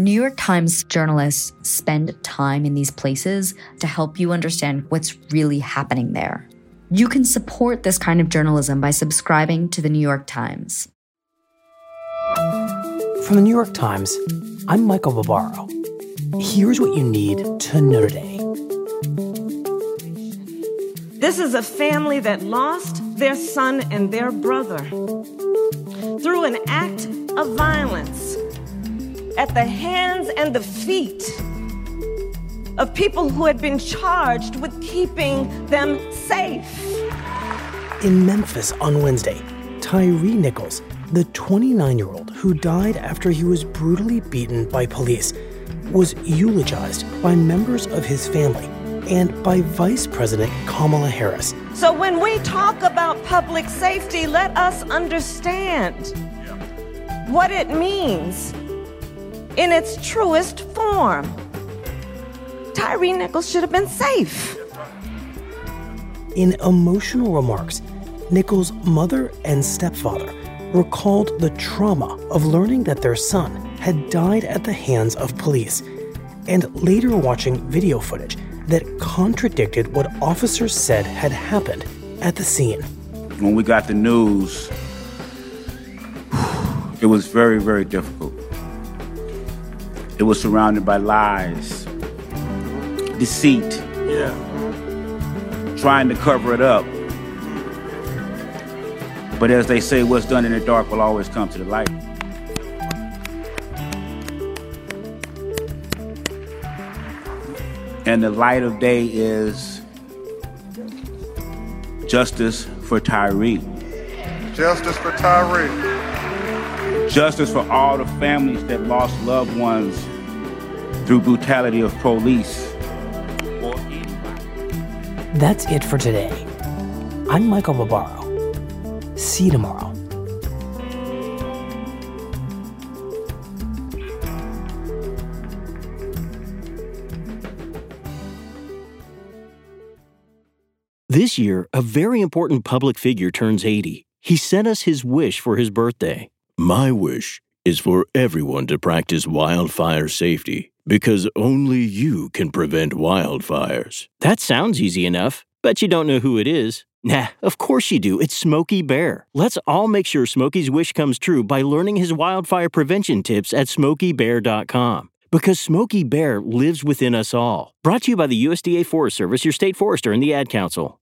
New York Times journalists spend time in these places to help you understand what's really happening there. You can support this kind of journalism by subscribing to the New York Times. From the New York Times, I'm Michael Barbaro. Here's what you need to know today. This is a family that lost their son and their brother through an act of violence at the hands and the feet of people who had been charged with keeping them safe. In Memphis on Wednesday, Tyre Nichols, the 29 year old who died after he was brutally beaten by police, was eulogized by members of his family and by Vice President Kamala Harris. So when we talk about public safety, let us understand what it means in its truest form. Tyre Nichols should have been safe. In emotional remarks, Nichols' mother and stepfather recalled the trauma of learning that their son had died at the hands of police, and later watching video footage that contradicted what officers said had happened at the scene. When we got the news, it was very, very difficult. It was surrounded by lies, deceit, Yeah. trying to cover it up. But as they say, what's done in the dark will always come to the light. And the light of day is justice for Tyre. Justice for Tyre. Justice for all the families that lost loved ones through brutality of police or anybody. That's it for today. I'm Michael Barbaro. See you tomorrow. This year, a very important public figure turns 80. He sent us his wish for his birthday. My wish is for everyone to practice wildfire safety because only you can prevent wildfires. That sounds easy enough, but you don't know who it is. Nah, of course you do. It's Smokey Bear. Let's all make sure Smokey's wish comes true by learning his wildfire prevention tips at smokeybear.com. Because Smokey Bear lives within us all. Brought to you by the USDA Forest Service, your state forester, and the Ad Council.